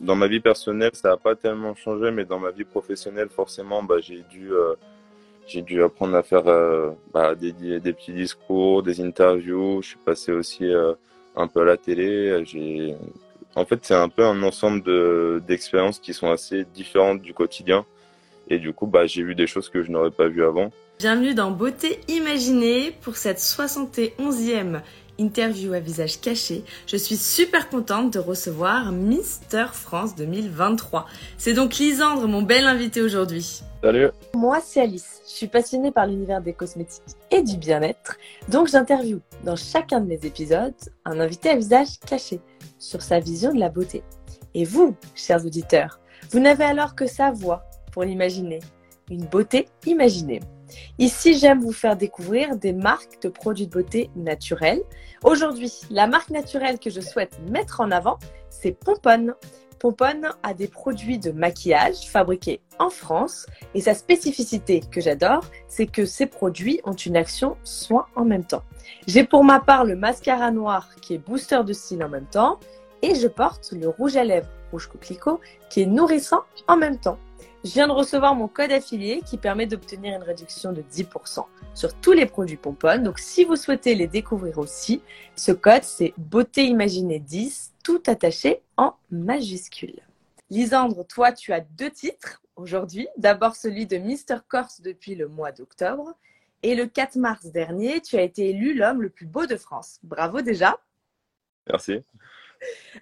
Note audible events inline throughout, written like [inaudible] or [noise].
Dans ma vie personnelle, ça n'a pas tellement changé, mais dans ma vie professionnelle, forcément, bah, j'ai dû, euh, dû apprendre à faire euh, bah, des, des, petits discours, des interviews. Je suis passé aussi euh, un peu à la télé. En fait, c'est un peu un ensemble de, d'expériences qui sont assez différentes du quotidien. Et du coup, bah, j'ai vu des choses que je n'aurais pas vues avant. Bienvenue dans Beauté Imaginée pour cette 71e interview à visage caché. Je suis super contente de recevoir Mister France 2023. C'est donc Lisandre, mon bel invité aujourd'hui. Salut. Moi, c'est Alice. Je suis passionnée par l'univers des cosmétiques et du bien-être. Donc, j'interviewe dans chacun de mes épisodes un invité à visage caché sur sa vision de la beauté. Et vous, chers auditeurs, vous n'avez alors que sa voix pour l'imaginer. Une beauté imaginée. Ici, j'aime vous faire découvrir des marques de produits de beauté naturels. Aujourd'hui, la marque naturelle que je souhaite mettre en avant, c'est Pomponne. Pomponne a des produits de maquillage fabriqués en France et sa spécificité que j'adore, c'est que ces produits ont une action soin en même temps. J'ai pour ma part le mascara noir qui est booster de style en même temps et je porte le rouge à lèvres rouge coquelicot qui est nourrissant en même temps. Je viens de recevoir mon code affilié qui permet d'obtenir une réduction de 10% sur tous les produits Pomponne. Donc, si vous souhaitez les découvrir aussi, ce code, c'est Beauté Imaginée 10, tout attaché en majuscule. Lisandre, toi, tu as deux titres aujourd'hui. D'abord celui de Mister Corse depuis le mois d'octobre. Et le 4 mars dernier, tu as été élu l'homme le plus beau de France. Bravo déjà. Merci.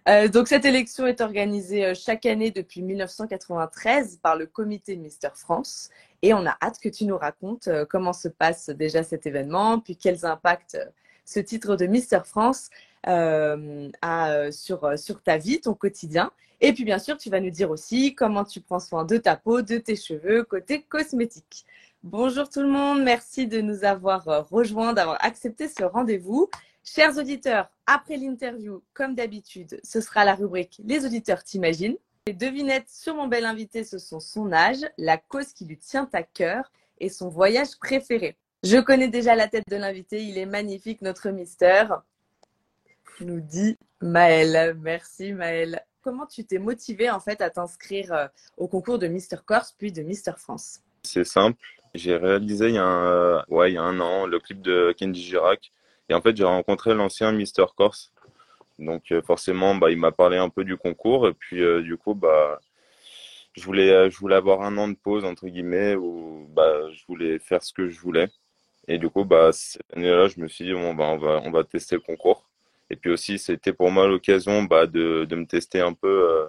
Euh, donc cette élection est organisée euh, chaque année depuis 1993 par le comité Mister France et on a hâte que tu nous racontes euh, comment se passe déjà cet événement, puis quels impacts ce titre de Mister France a sur, sur ta vie, ton quotidien. Et puis bien sûr, tu vas nous dire aussi comment tu prends soin de ta peau, de tes cheveux, côté cosmétique. Bonjour tout le monde, merci de nous avoir rejoints, d'avoir accepté ce rendez-vous. Chers auditeurs, après l'interview, comme d'habitude, ce sera la rubrique Les auditeurs t'imaginent. Les devinettes sur mon bel invité, ce sont son âge, la cause qui lui tient à cœur et son voyage préféré. Je connais déjà la tête de l'invité, il est magnifique, notre mister, nous dit Maël. Merci Maël. Comment tu t'es motivé en fait à t'inscrire euh, au concours de Mister Corse puis de Mister France? C'est simple. J'ai réalisé un, euh, il y a un an le clip de Kenji Girac et en fait, j'ai rencontré l'ancien Mister Corse. Donc euh, forcément, bah, il m'a parlé un peu du concours. Et puis euh, du coup, bah, je voulais, euh, je voulais avoir un an de pause, entre guillemets, où bah, je voulais faire ce que je voulais. Et du coup, bah, cette année-là, je me suis dit, bah, on, va, tester le concours. Et puis aussi, c'était pour moi l'occasion bah, de, me tester un peu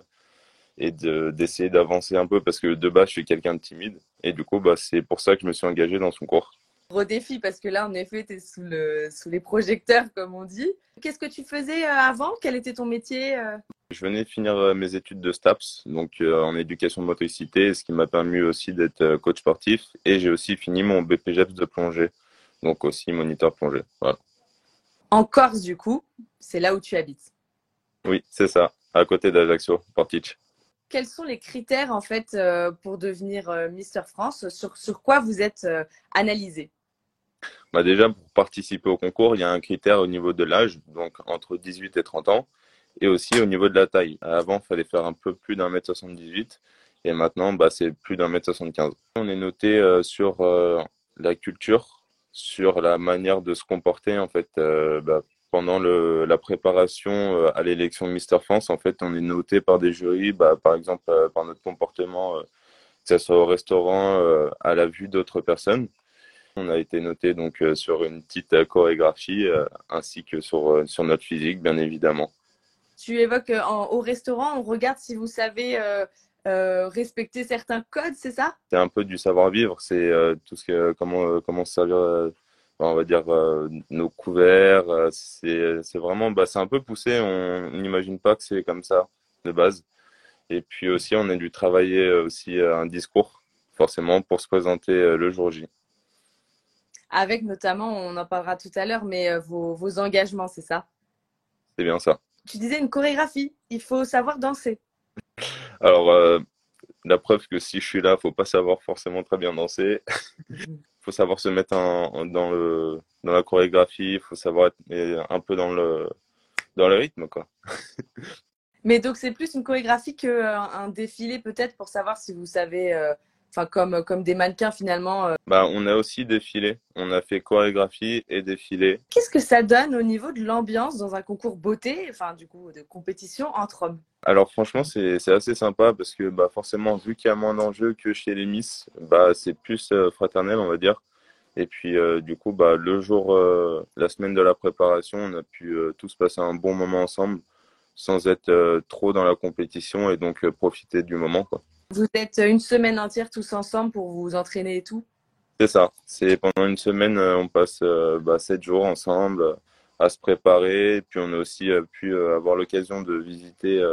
et d'essayer d'avancer un peu parce que de base, je suis quelqu'un de timide. Et du coup, bah, c'est pour ça que je me suis engagé dans ce concours gros défi parce que là, en effet, tu es sous, le, sous les projecteurs, comme on dit. Qu'est-ce que tu faisais euh, avant? Quel était ton métier euh? Je venais de finir euh, mes études de STAPS, donc en éducation de motricité, ce qui m'a permis aussi d'être coach sportif. Et j'ai aussi fini mon BPGEPS de plongée, donc aussi moniteur plongée. Voilà. En Corse, du coup, c'est là où tu habites? Oui, c'est ça, à côté d'Ajaccio, Portich. Quels sont les critères en fait pour devenir Mister France? Sur, sur quoi vous êtes analysé? Bah déjà, pour participer au concours, il y a un critère au niveau de l'âge, donc entre 18 et 30 ans, et aussi au niveau de la taille. Avant, il fallait faire un peu plus d'un mètre 78, et maintenant, bah, c'est plus d'un mètre 75. On est noté euh, sur euh, la culture, sur la manière de se comporter, en fait, euh, bah, pendant la préparation à l'élection de Mister France, en fait, on est noté par des jurys, par exemple, par notre comportement, que ce soit au restaurant, à la vue d'autres personnes. On a été noté donc euh, sur une petite euh, chorégraphie euh, ainsi que sur, sur notre physique, bien évidemment. Tu évoques au restaurant, on regarde si vous savez respecter certains codes, c'est ça? C'est un peu du savoir-vivre, c'est tout ce que comment comment servir, on va dire nos couverts. c'est vraiment, bah, c'est un peu poussé. On n'imagine pas que c'est comme ça de base. Et puis aussi, on a dû travailler aussi un discours, forcément, pour se présenter le jour J avec notamment, on en parlera tout à l'heure, mais euh, vos, engagements, c'est ça? C'est bien ça. Tu disais une chorégraphie, il faut savoir danser. Alors, euh, la preuve que si je suis là, il faut pas savoir forcément très bien danser. Il [laughs] faut savoir se mettre dans, le, dans la chorégraphie, il faut savoir être un peu dans le, dans le rythme. Quoi. [laughs] Mais donc c'est plus une chorégraphie qu'un défilé peut-être pour savoir si vous savez, euh, enfin comme, comme des mannequins finalement. euh. Bah, on a aussi défilé. On a fait chorégraphie et défilé. Qu'est-ce que ça donne au niveau de l'ambiance dans un concours beauté, enfin du coup de compétition entre hommes? Alors franchement, c'est c'est assez sympa parce que bah forcément, vu qu'il y a moins d'enjeux que chez les Miss, bah c'est plus euh, fraternel, on va dire. Et puis euh, du coup, bah le jour, euh, la semaine de la préparation, on a pu euh, tous passer un bon moment ensemble sans être euh, trop dans la compétition et donc euh, profiter du moment, quoi. Vous êtes une semaine entière tous ensemble pour vous entraîner et tout? C'est ça. C'est pendant une semaine, euh, on passe euh, bah, sept jours ensemble euh, à se préparer. Et puis on a aussi pu avoir l'occasion de visiter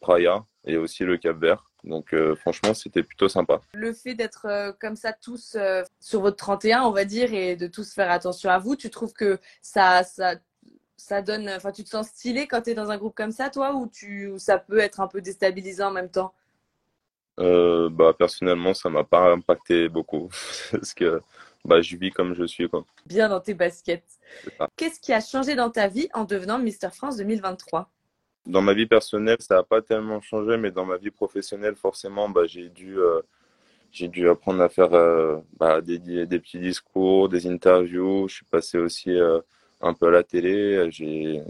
Praia et aussi le Cap-Vert. Donc euh, franchement, c'était plutôt sympa. Le fait d'être euh, comme ça tous euh, sur votre 31, on va dire, et de tous faire attention à vous, tu trouves que ça, ça, ça donne, enfin, tu te sens stylé quand tu es dans un groupe comme ça, toi, ou tu, ou ça peut être un peu déstabilisant en même temps? Euh, bah, personnellement, ça m'a pas impacté beaucoup [laughs] parce que bah, je vis comme je suis, quoi. Bien dans tes baskets. Qu'est-ce qui a changé dans ta vie en devenant Mister France 2023? Dans ma vie personnelle, ça n'a pas tellement changé, mais dans ma vie professionnelle, forcément, bah, j'ai dû, euh, j'ai dû apprendre à faire euh, bah, des, des petits discours, des interviews. Je suis passé aussi un peu à la télé. J'ai,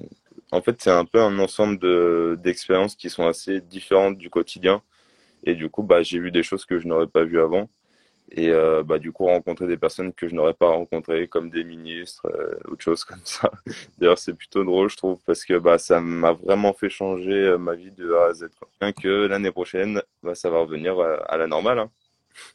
en fait, c'est un peu un ensemble de d'expériences qui sont assez différentes du quotidien. Et du coup, bah, j'ai vu des choses que je n'aurais pas vues avant. Et euh, bah, du coup, rencontrer des personnes que je n'aurais pas rencontrées, comme des ministres, euh, autre chose comme ça. [laughs] D'ailleurs, c'est plutôt drôle, je trouve, parce que bah, ça m'a vraiment fait changer euh, ma vie de A à Z. Bien que l'année prochaine, bah, ça va revenir euh, à la normale, hein.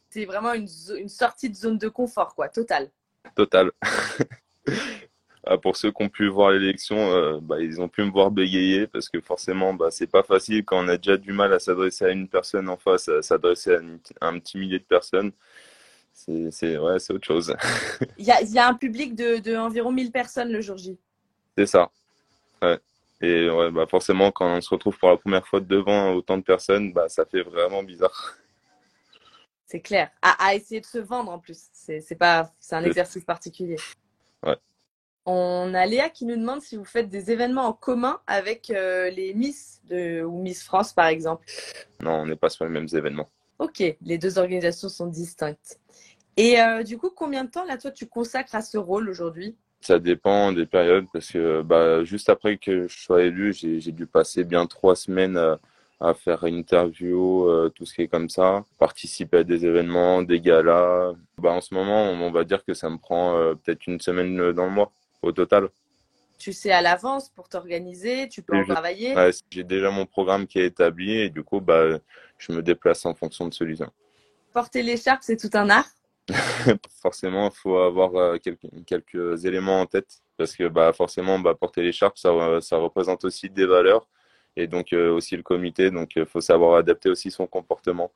C'est vraiment une, une sortie de zone de confort, quoi, totale. Total. [laughs] Ah, pour ceux qui ont pu voir l'élection, euh, bah, ils ont pu me voir bégayer parce que forcément, bah, c'est pas facile quand on a déjà du mal à s'adresser à une personne en face, à s'adresser à, un petit millier de personnes. C'est, ouais, autre chose. [laughs] Il y a, il y a un public de, de environ 1000 personnes le jour J. C'est ça. Ouais. Et ouais, bah, forcément, quand on se retrouve pour la première fois devant autant de personnes, bah, ça fait vraiment bizarre. C'est clair. À, à essayer de se vendre en plus. C'est un exercice particulier. Ouais. On a Léa qui nous demande si vous faites des événements en commun avec euh, les Miss de, ou Miss France, par exemple. Non, on n'est pas sur les mêmes événements. Ok, les deux organisations sont distinctes. Et euh, du coup, combien de temps, là, toi, tu consacres à ce rôle aujourd'hui? Ça dépend des périodes parce que bah, juste après que je sois élu, j'ai, j'ai dû passer bien trois semaines euh, à faire une interview, euh, tout ce qui est comme ça, participer à des événements, des galas. Bah, en ce moment, on va dire que ça me prend peut-être une semaine dans le mois au total. Tu sais à l'avance pour t'organiser, tu peux en je- travailler. Ouais, j'ai déjà mon programme qui est établi et du coup, bah, je me déplace en fonction de celui-là. Porter l'écharpe, c'est tout un art. [laughs] Forcément, il faut avoir euh, quelques, quelques éléments en tête parce que bah, forcément, bah, porter l'écharpe, ça, euh, ça représente aussi des valeurs et donc euh, aussi le comité. Donc, il faut savoir adapter aussi son comportement.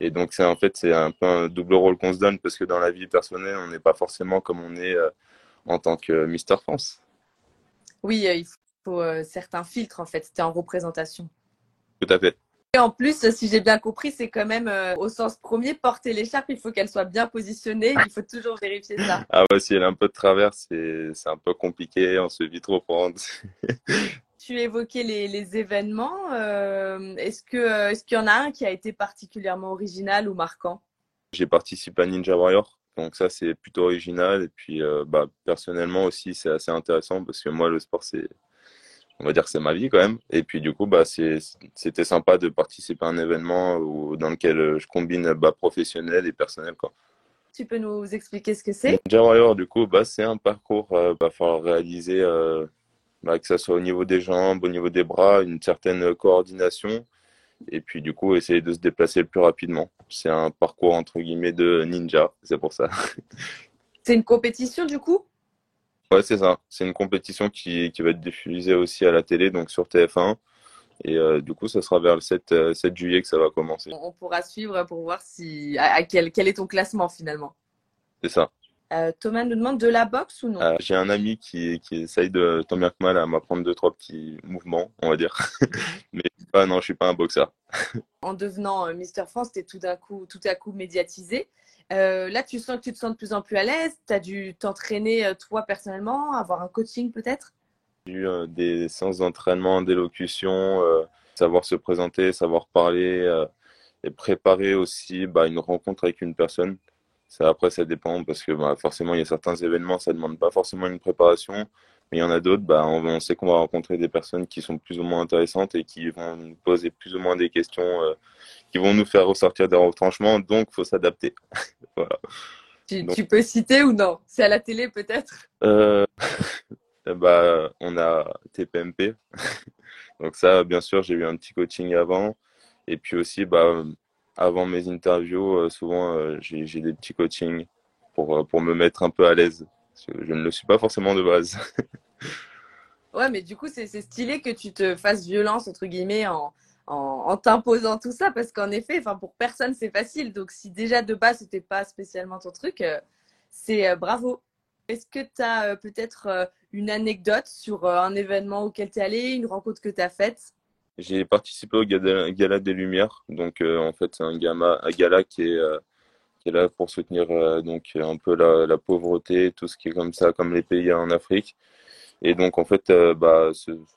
Et donc, c'est en fait, c'est un peu un double rôle qu'on se donne parce que dans la vie personnelle, on n'est pas forcément comme on est euh, en tant que Mister France. Oui, euh, il faut euh, certains filtres, en fait. C'était en représentation. Tout à fait. Et en plus, si j'ai bien compris, c'est quand même euh, au sens premier, porter l'écharpe, il faut qu'elle soit bien positionnée. Il faut toujours vérifier ça. [laughs] Ah ouais, si elle est un peu de travers, c'est, c'est un peu compliqué, on se fait vite reprendre. [laughs] Tu évoquais les, les événements. euh, est-ce que, euh, est-ce qu'il y en a un qui a été particulièrement original ou marquant? J'ai participé à Ninja Warrior, donc ça c'est plutôt original. Et puis euh, bah, personnellement aussi c'est assez intéressant parce que moi le sport c'est, on va dire que c'est ma vie quand même. Et puis du coup bah c'était sympa de participer à un événement où, dans lequel euh, je combine bah, professionnel et personnel quoi. Tu peux nous expliquer ce que c'est? Ninja Warrior du coup bah c'est un parcours, euh, va falloir réaliser euh, bah, que ça soit au niveau des jambes, au niveau des bras, une certaine coordination. Et puis du coup essayer de se déplacer le plus rapidement. C'est un parcours entre guillemets de ninja, c'est pour ça. [laughs] C'est une compétition du coup? Ouais, c'est ça. C'est une compétition qui, qui va être diffusée aussi à la télé, donc sur TF1. Et euh, du coup, ça sera vers le 7, euh, 7 juillet que ça va commencer. On on pourra suivre pour voir si à, à quel, quel est ton classement finalement. C'est ça. Euh, Thomas nous demande de la boxe ou non? Euh, j'ai un ami qui, qui essaye de, tant bien que mal, à m'apprendre deux, trois petits mouvements, on va dire. [laughs] Mais ah, non, je suis pas un boxeur. En devenant euh, Mister France, tu es tout d'un coup, tout à coup médiatisé. Euh, là, tu sens que tu te sens de plus en plus à l'aise. Tu as dû t'entraîner euh, toi personnellement, avoir un coaching peut-être? J'ai eu euh, des séances d'entraînement, d'élocution, euh, savoir se présenter, savoir parler et préparer aussi bah, une rencontre avec une personne. Ça, après, ça dépend parce que bah, forcément, il y a certains événements, ça ne demande pas forcément une préparation. Mais il y en a d'autres, bah, on, sait qu'on va rencontrer des personnes qui sont plus ou moins intéressantes et qui vont nous poser plus ou moins des questions euh, qui vont nous faire ressortir des retranchements. Donc, il faut s'adapter. [laughs] voilà. Tu, peux citer ou non? C'est à la télé peut-être? Euh, [laughs] bah, On a TPMP. [laughs] donc ça, bien sûr, j'ai eu un petit coaching avant. Et puis aussi, bah, avant mes interviews, euh, souvent, j'ai des petits coachings pour, pour me mettre un peu à l'aise. Je ne le suis pas forcément de base. [laughs] ouais, mais du coup, c'est stylé que tu te fasses violence, entre guillemets, en, en, t'imposant tout ça, parce qu'en effet, pour personne, c'est facile. Donc, si déjà de base, ce n'était pas spécialement ton truc, c'est bravo. Est-ce que tu as peut-être une anecdote sur un événement auquel tu es allé, une rencontre que tu as faite? J'ai participé au Gala, des Lumières. Donc, euh, en fait, c'est un, un, gala qui est, euh, qui est là pour soutenir euh, donc, un peu la, pauvreté, tout ce qui est comme ça, comme les pays en Afrique. Et donc, en fait, bah,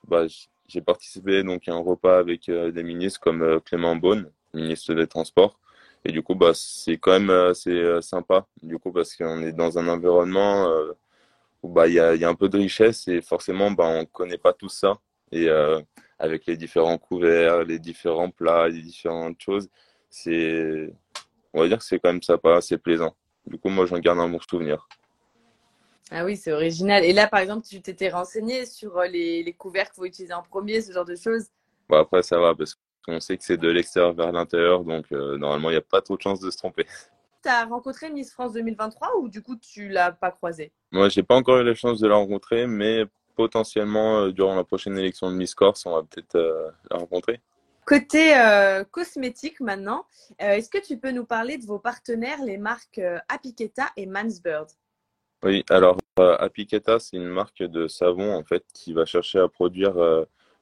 bah, j'ai participé donc, à un repas avec des ministres comme Clément Beaune, ministre des Transports. Et du coup, bah, c'est quand même assez sympa, du coup, parce qu'on est dans un environnement où bah, il y, a, y a un peu de richesse et forcément, bah, on ne connaît pas tout ça. Et avec les différents couverts, les différents plats, les différentes choses. C'est, on va dire que c'est quand même sympa, c'est plaisant. Du coup, moi, j'en garde un bon souvenir. Ah oui, c'est original. Et là, par exemple, tu t'étais renseigné sur euh, les, les couverts qu'il faut utiliser en premier, ce genre de choses? Bon, Après, ça va, parce qu'on sait que c'est de l'extérieur vers l'intérieur, donc euh, normalement, il n'y a pas trop de chances de se tromper. [laughs] Tu as rencontré Miss France 2023 ou du coup, tu l'as pas croisée? Moi, j'ai pas encore eu la chance de la rencontrer, mais potentiellement, euh, durant la prochaine élection de Miss Corse, on va peut-être euh, la rencontrer. Côté euh, cosmétique maintenant, est-ce que tu peux nous parler de vos partenaires, les marques Apiqueta et Mansbird? Oui, alors Apiqueta, c'est une marque de savon en fait qui va chercher à produire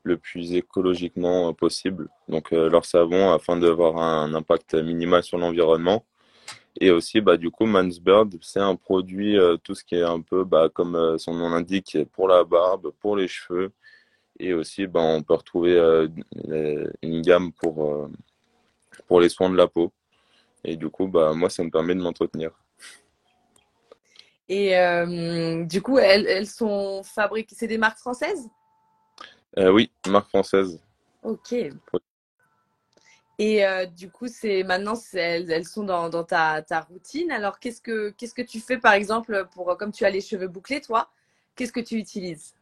le plus écologiquement possible. Donc leur savon afin d'avoir un impact minimal sur l'environnement. Et aussi, bah, du coup, Mansbird, c'est un produit, euh, tout ce qui est un peu, bah, comme euh, son nom l'indique, pour la barbe, pour les cheveux. Et aussi, bah, on peut retrouver euh, une gamme pour, pour les soins de la peau. Et du coup, bah, moi, ça me permet de m'entretenir. Et du coup, elles, elles sont fabriquées, c'est des marques françaises? Oui, marques françaises. Ok. Et euh, du coup, c'est maintenant, elles, elles, sont dans, dans ta, ta, routine. Alors, qu'est-ce que, qu'est-ce que tu fais, par exemple, pour, comme tu as les cheveux bouclés, toi, qu'est-ce que tu utilises?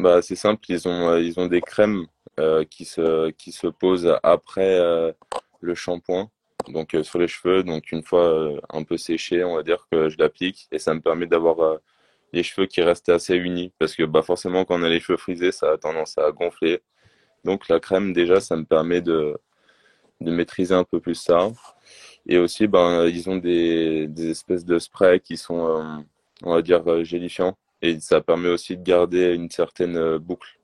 Bah, C'est simple, ils ont, euh, ils ont des crèmes euh, qui, se, qui se posent après euh, le shampoing, donc sur les cheveux. Donc, une fois un peu séché, on va dire que je l'applique et ça me permet d'avoir les cheveux qui restent assez unis parce que bah, forcément, quand on a les cheveux frisés, ça a tendance à gonfler. Donc, la crème, déjà, ça me permet de de maîtriser un peu plus ça. Et aussi, ben, ils ont des, des espèces de sprays qui sont, on va dire, gélifiants. Et ça permet aussi de garder une certaine euh, boucle.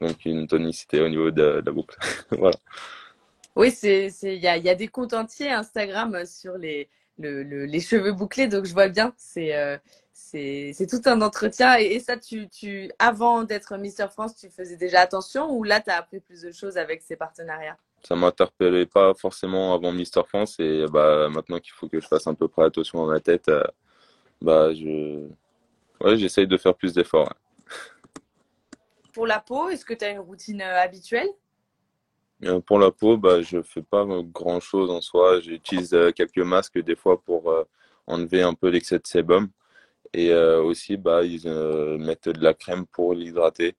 Donc, une tonicité au niveau de, la boucle. [laughs] voilà. Oui, il y a, y a, des comptes entiers Instagram sur les, le, les cheveux bouclés. Donc, je vois bien. C'est c'est tout un entretien. Et, et, ça, tu, tu avant d'être Mister France, tu faisais déjà attention ou là, tu as appris plus de choses avec ces partenariats? Ça m'interpellait pas forcément avant Mister France et bah maintenant qu'il faut que je fasse un peu près attention à ma tête, euh, bah je ouais, j'essaye de faire plus d'efforts. Pour la peau, est-ce que tu as une routine euh, habituelle? Euh, Pour la peau, bah je fais pas grand chose en soi. J'utilise quelques masques des fois pour enlever un peu l'excès de sébum et aussi bah ils mettent de la crème pour l'hydrater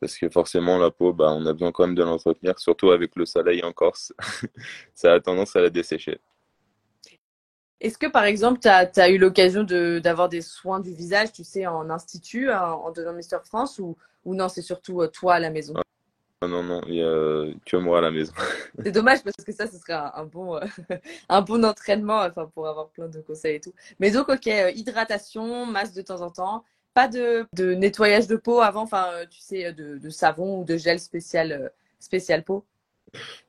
parce que forcément la peau, bah, on a besoin quand même de l'entretenir, surtout avec le soleil en Corse. [laughs] ça a tendance à la dessécher. Est-ce que par exemple, tu as, eu l'occasion d'avoir des soins du visage, tu sais, en institut, en, devenant Mister France, ou, ou non, c'est surtout euh, toi à la maison? Ah, Non, non, il n'y a que moi à la maison. [laughs] c'est dommage parce que ça, ce serait un, bon, euh, [laughs] un bon entraînement enfin, pour avoir plein de conseils et tout. Mais donc, ok, euh, hydratation, masse de temps en temps pas de, nettoyage de peau avant, enfin, euh, tu sais, de, savon ou de gel spécial, euh, spécial peau?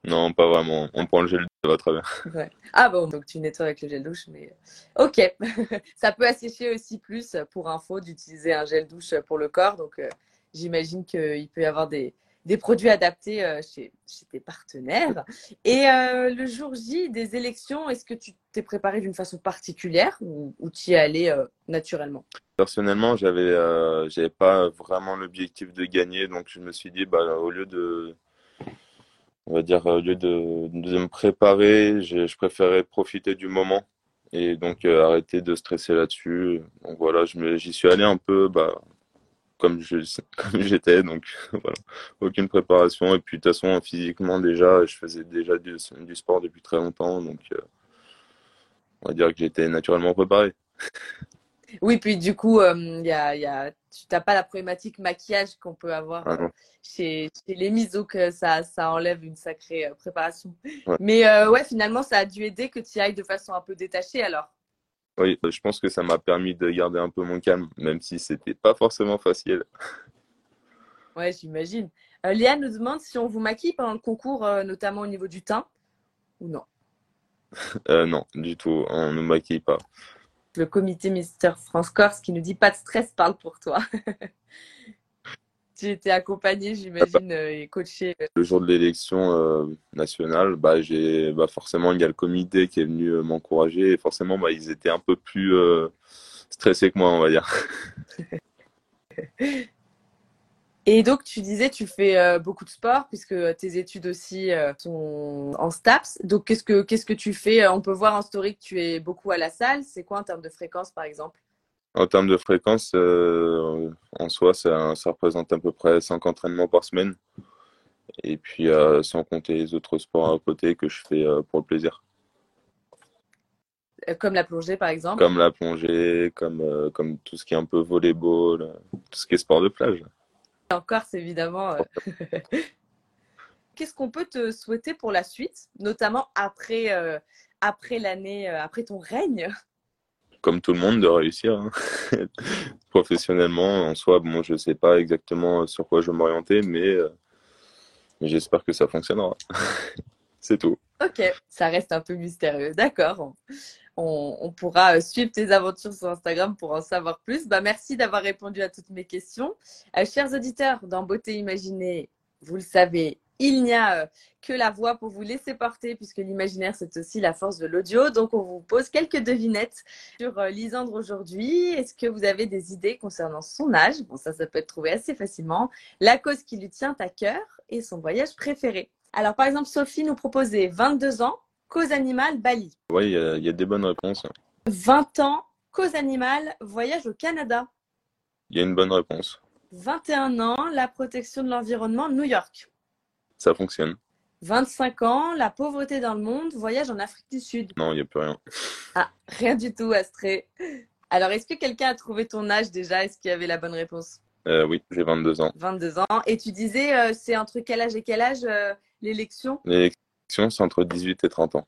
Non, pas vraiment. On prend le gel, va très bien. Ah bon, donc tu nettoies avec le gel douche, mais euh, ok. [laughs] ça peut assécher aussi plus, pour info, d'utiliser un gel douche pour le corps. Donc j'imagine qu'il peut y avoir des, des produits adaptés euh, chez, chez, tes partenaires. Et euh, le jour J des élections, est-ce que tu t'es préparé d'une façon particulière ou, ou tu y es allé euh, naturellement? Personnellement, j'avais j'avais pas vraiment l'objectif de gagner, donc je me suis dit, bah, au lieu de on va dire, au lieu de, de me préparer, je, préférais profiter du moment et donc arrêter de stresser là-dessus. Donc voilà, j'y suis allé un peu bah, comme [laughs] j'étais donc [laughs] voilà aucune préparation et puis de toute façon physiquement déjà je faisais déjà du, du sport depuis très longtemps donc euh, on va dire que j'étais naturellement préparé [laughs] oui puis du coup euh, y a, y a tu n'as pas la problématique maquillage qu'on peut avoir ah, euh, chez, chez, les mises donc ça ça enlève une sacrée préparation mais ouais finalement ça a dû aider que tu ailles de façon un peu détachée alors oui, je pense que ça m'a permis de garder un peu mon calme, même si c'était pas forcément facile. [laughs] Ouais, j'imagine. Euh, Léa nous demande si on vous maquille pendant le concours, euh, notamment au niveau du teint, ou non? Euh, Non, du tout, on ne nous maquille pas. Le comité Mister France Corse qui nous dit pas de stress parle pour toi. [laughs] tu étais accompagné, j'imagine, euh, et coaché. Euh. Le jour de l'élection euh, nationale, bah, j'ai, bah, forcément, il y a le comité qui est venu m'encourager et forcément, bah, ils étaient un peu plus stressés que moi, on va dire. [laughs] Et donc, tu disais, tu fais beaucoup de sport puisque tes études aussi sont en STAPS. Donc, qu'est-ce que, qu'est-ce que tu fais On peut voir en story que tu es beaucoup à la salle. C'est quoi en termes de fréquence, par exemple? En termes de fréquence, euh, en soi, ça, ça, représente à peu près 5 entraînements par semaine. Et puis, euh, sans compter les autres sports à côté que je fais euh, pour le plaisir. Comme la plongée, par exemple? Comme la plongée, comme, comme tout ce qui est un peu volleyball, tout ce qui est sport de plage. Encore, c'est évidemment. [laughs] Qu'est-ce qu'on peut te souhaiter pour la suite, notamment après, après l'année, après ton règne? Comme tout le monde, de réussir. Hein. [laughs] Professionnellement, en soi, bon, je ne sais pas exactement sur quoi je vais m'orienter, mais, euh, mais j'espère que ça fonctionnera. [laughs] C'est tout. Ok, ça reste un peu mystérieux. D'accord. On, pourra euh, suivre tes aventures sur Instagram pour en savoir plus. Bah, merci d'avoir répondu à toutes mes questions. Euh, chers auditeurs, dans Beauté Imaginée, vous le savez, il n'y a euh, que la voix pour vous laisser porter, puisque l'imaginaire, c'est aussi la force de l'audio. Donc, on vous pose quelques devinettes sur Lisandre aujourd'hui. Est-ce que vous avez des idées concernant son âge? Bon, ça, ça peut être trouvé assez facilement. La cause qui lui tient à cœur et son voyage préféré. Alors, par exemple, Sophie nous proposait 22 ans, cause animale, Bali. Oui, il y, a des bonnes réponses. 20 ans, cause animale, voyage au Canada. Il y a une bonne réponse. 21 ans, la protection de l'environnement, New York ça fonctionne. 25 ans, la pauvreté dans le monde, voyage en Afrique du Sud. Non, il n'y a plus rien. Ah, rien du tout, Astré. Alors, est-ce que quelqu'un a trouvé ton âge déjà? Est-ce qu'il y avait la bonne réponse? Euh, Oui, j'ai 22 ans. 22 ans. Et tu disais, euh, c'est entre quel âge et quel âge euh, l'élection? L'élection, c'est entre 18 et 30 ans.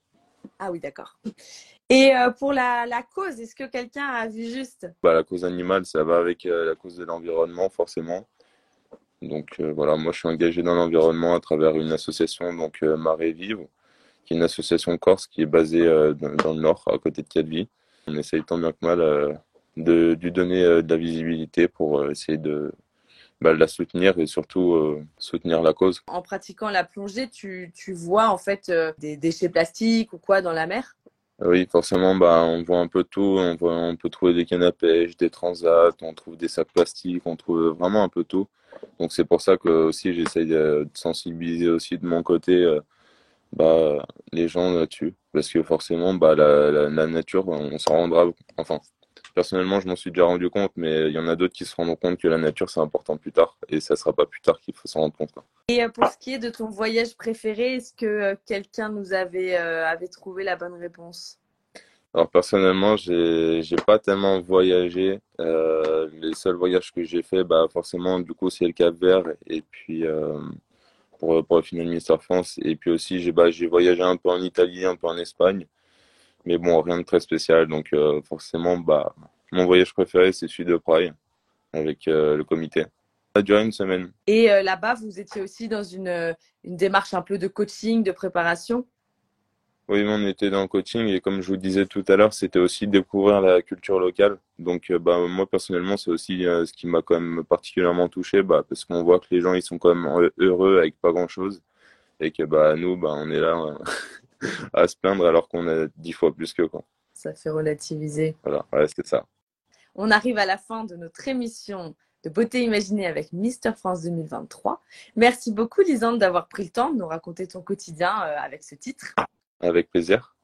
Ah oui, d'accord. Et pour la, la cause, est-ce que quelqu'un a vu juste? Bah, La cause animale, ça va avec la cause de l'environnement, forcément. Donc euh, voilà, moi je suis engagé dans l'environnement à travers une association, donc euh, Marée Vive, qui est une association corse qui est basée euh, dans, le nord, à côté de Cadvi. On essaye tant bien que mal de lui donner de la visibilité pour essayer de, bah, la soutenir et surtout soutenir la cause. En pratiquant la plongée, tu, tu vois en fait des déchets plastiques ou quoi dans la mer? Oui, forcément, bah, on voit un peu tout. On, voit, on peut trouver des cannes à pêche, des transats, on trouve des sacs plastiques, on trouve vraiment un peu tout. Donc c'est pour ça que aussi j'essaye de sensibiliser aussi de mon côté euh, bah, les gens là-dessus. Parce que forcément, bah, la, la, nature, on s'en rendra. Enfin, personnellement, je m'en suis déjà rendu compte, mais il y en a d'autres qui se rendront compte que la nature, c'est important plus tard. Et ça sera pas plus tard qu'il faut s'en rendre compte. Et euh, pour ce qui est de ton voyage préféré, est-ce que euh, quelqu'un nous avait, avait trouvé la bonne réponse? Alors personnellement, j'ai j'ai pas tellement voyagé. Euh, les seuls voyages que j'ai fait, bah forcément, du coup, c'est le Cap Vert et puis euh, pour pour le final Mister France. Et puis aussi, j'ai bah j'ai voyagé un peu en Italie, un peu en Espagne, mais bon, rien de très spécial. Donc euh, forcément, bah mon voyage préféré, c'est celui de Prague avec euh, le comité. Ça a duré une semaine. Et euh, là-bas, vous étiez aussi dans une une démarche un peu de coaching, de préparation? Oui, on était dans le coaching et comme je vous disais tout à l'heure, c'était aussi découvrir la culture locale. Donc, bah, moi personnellement, c'est aussi euh, ce qui m'a quand même particulièrement touché, bah, parce qu'on voit que les gens ils sont quand même heureux avec pas grand chose et que bah nous, bah, on est là [laughs] [laughs] à se plaindre alors qu'on a dix fois plus que quand. Ça fait relativiser. Voilà, ouais, c'est ça. On arrive à la fin de notre émission de beauté imaginée avec Mister France 2023. Merci beaucoup, Lisande, d'avoir pris le temps de nous raconter ton quotidien euh, avec ce titre. Avec plaisir.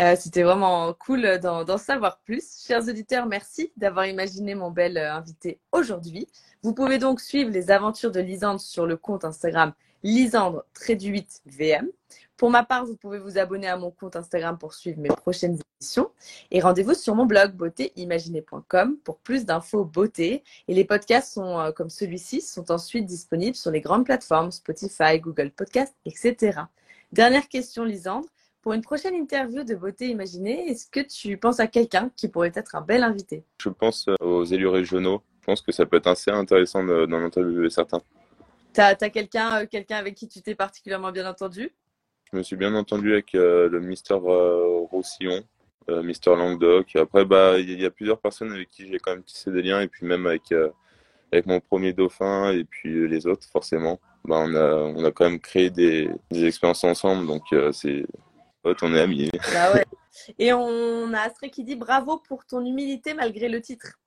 Euh, c'était vraiment cool d'en savoir plus. Chers auditeurs, merci d'avoir imaginé mon bel euh, invité aujourd'hui. Vous pouvez donc suivre les aventures de Lisande sur le compte Instagram Lisandre 8 VM. Pour ma part, vous pouvez vous abonner à mon compte Instagram pour suivre mes prochaines émissions. Et rendez-vous sur mon blog beautéimaginée.com pour plus d'infos beauté. Et les podcasts sont, euh, comme celui-ci sont ensuite disponibles sur les grandes plateformes Spotify, Google Podcast, etc. Dernière question, Lisandre. Pour une prochaine interview de Beauté Imaginée, est-ce que tu penses à quelqu'un qui pourrait être un bel invité? Je pense euh, aux élus régionaux. Je pense que ça peut être assez intéressant d'en interviewer certains. Tu as, quelqu'un euh, quelqu'un avec qui tu t'es particulièrement bien entendu? Je me suis bien entendu avec euh, le Mister euh, Roussillon, euh, Mister Languedoc. Après, bah, il y, a plusieurs personnes avec qui j'ai quand même tissé des liens, et puis même avec avec mon premier dauphin et puis les autres, forcément. Bah, on a on a quand même créé des, des expériences ensemble, donc c'est on est amis. Bah ouais. Et on a Astré qui dit bravo pour ton humilité malgré le titre.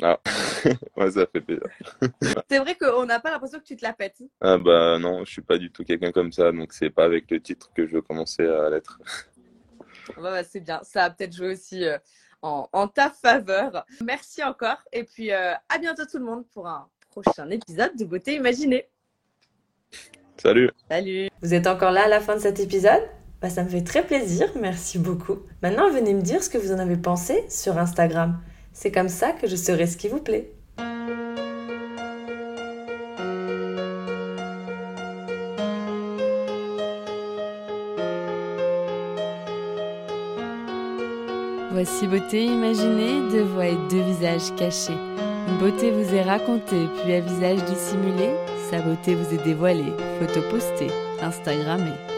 Ah, [laughs] ouais, ça fait plaisir. [laughs] c'est vrai qu'on n'a pas l'impression que tu te la pètes. Ah bah non, je suis pas du tout quelqu'un comme ça, donc c'est pas avec le titre que je veux commencer à l'être. [laughs] bah, c'est bien, ça a peut-être joué aussi euh, en, ta faveur. Merci encore, et puis euh, à bientôt tout le monde pour un prochain épisode de Beauté Imaginée. Salut. Salut. Vous êtes encore là à la fin de cet épisode? Bah, ça me fait très plaisir, merci beaucoup. Maintenant, venez me dire ce que vous en avez pensé sur Instagram. C'est comme ça que je saurai ce qui vous plaît. Voici beauté imaginée, deux voix et deux visages cachés. Une beauté vous est racontée, puis un visage dissimulé. Sa beauté vous est dévoilée, photo postée, Instagrammée.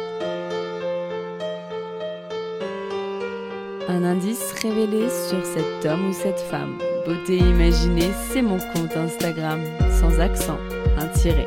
Un indice révélé sur cet homme ou cette femme. Beauté imaginée, c'est mon compte Instagram, sans accent, un tiré.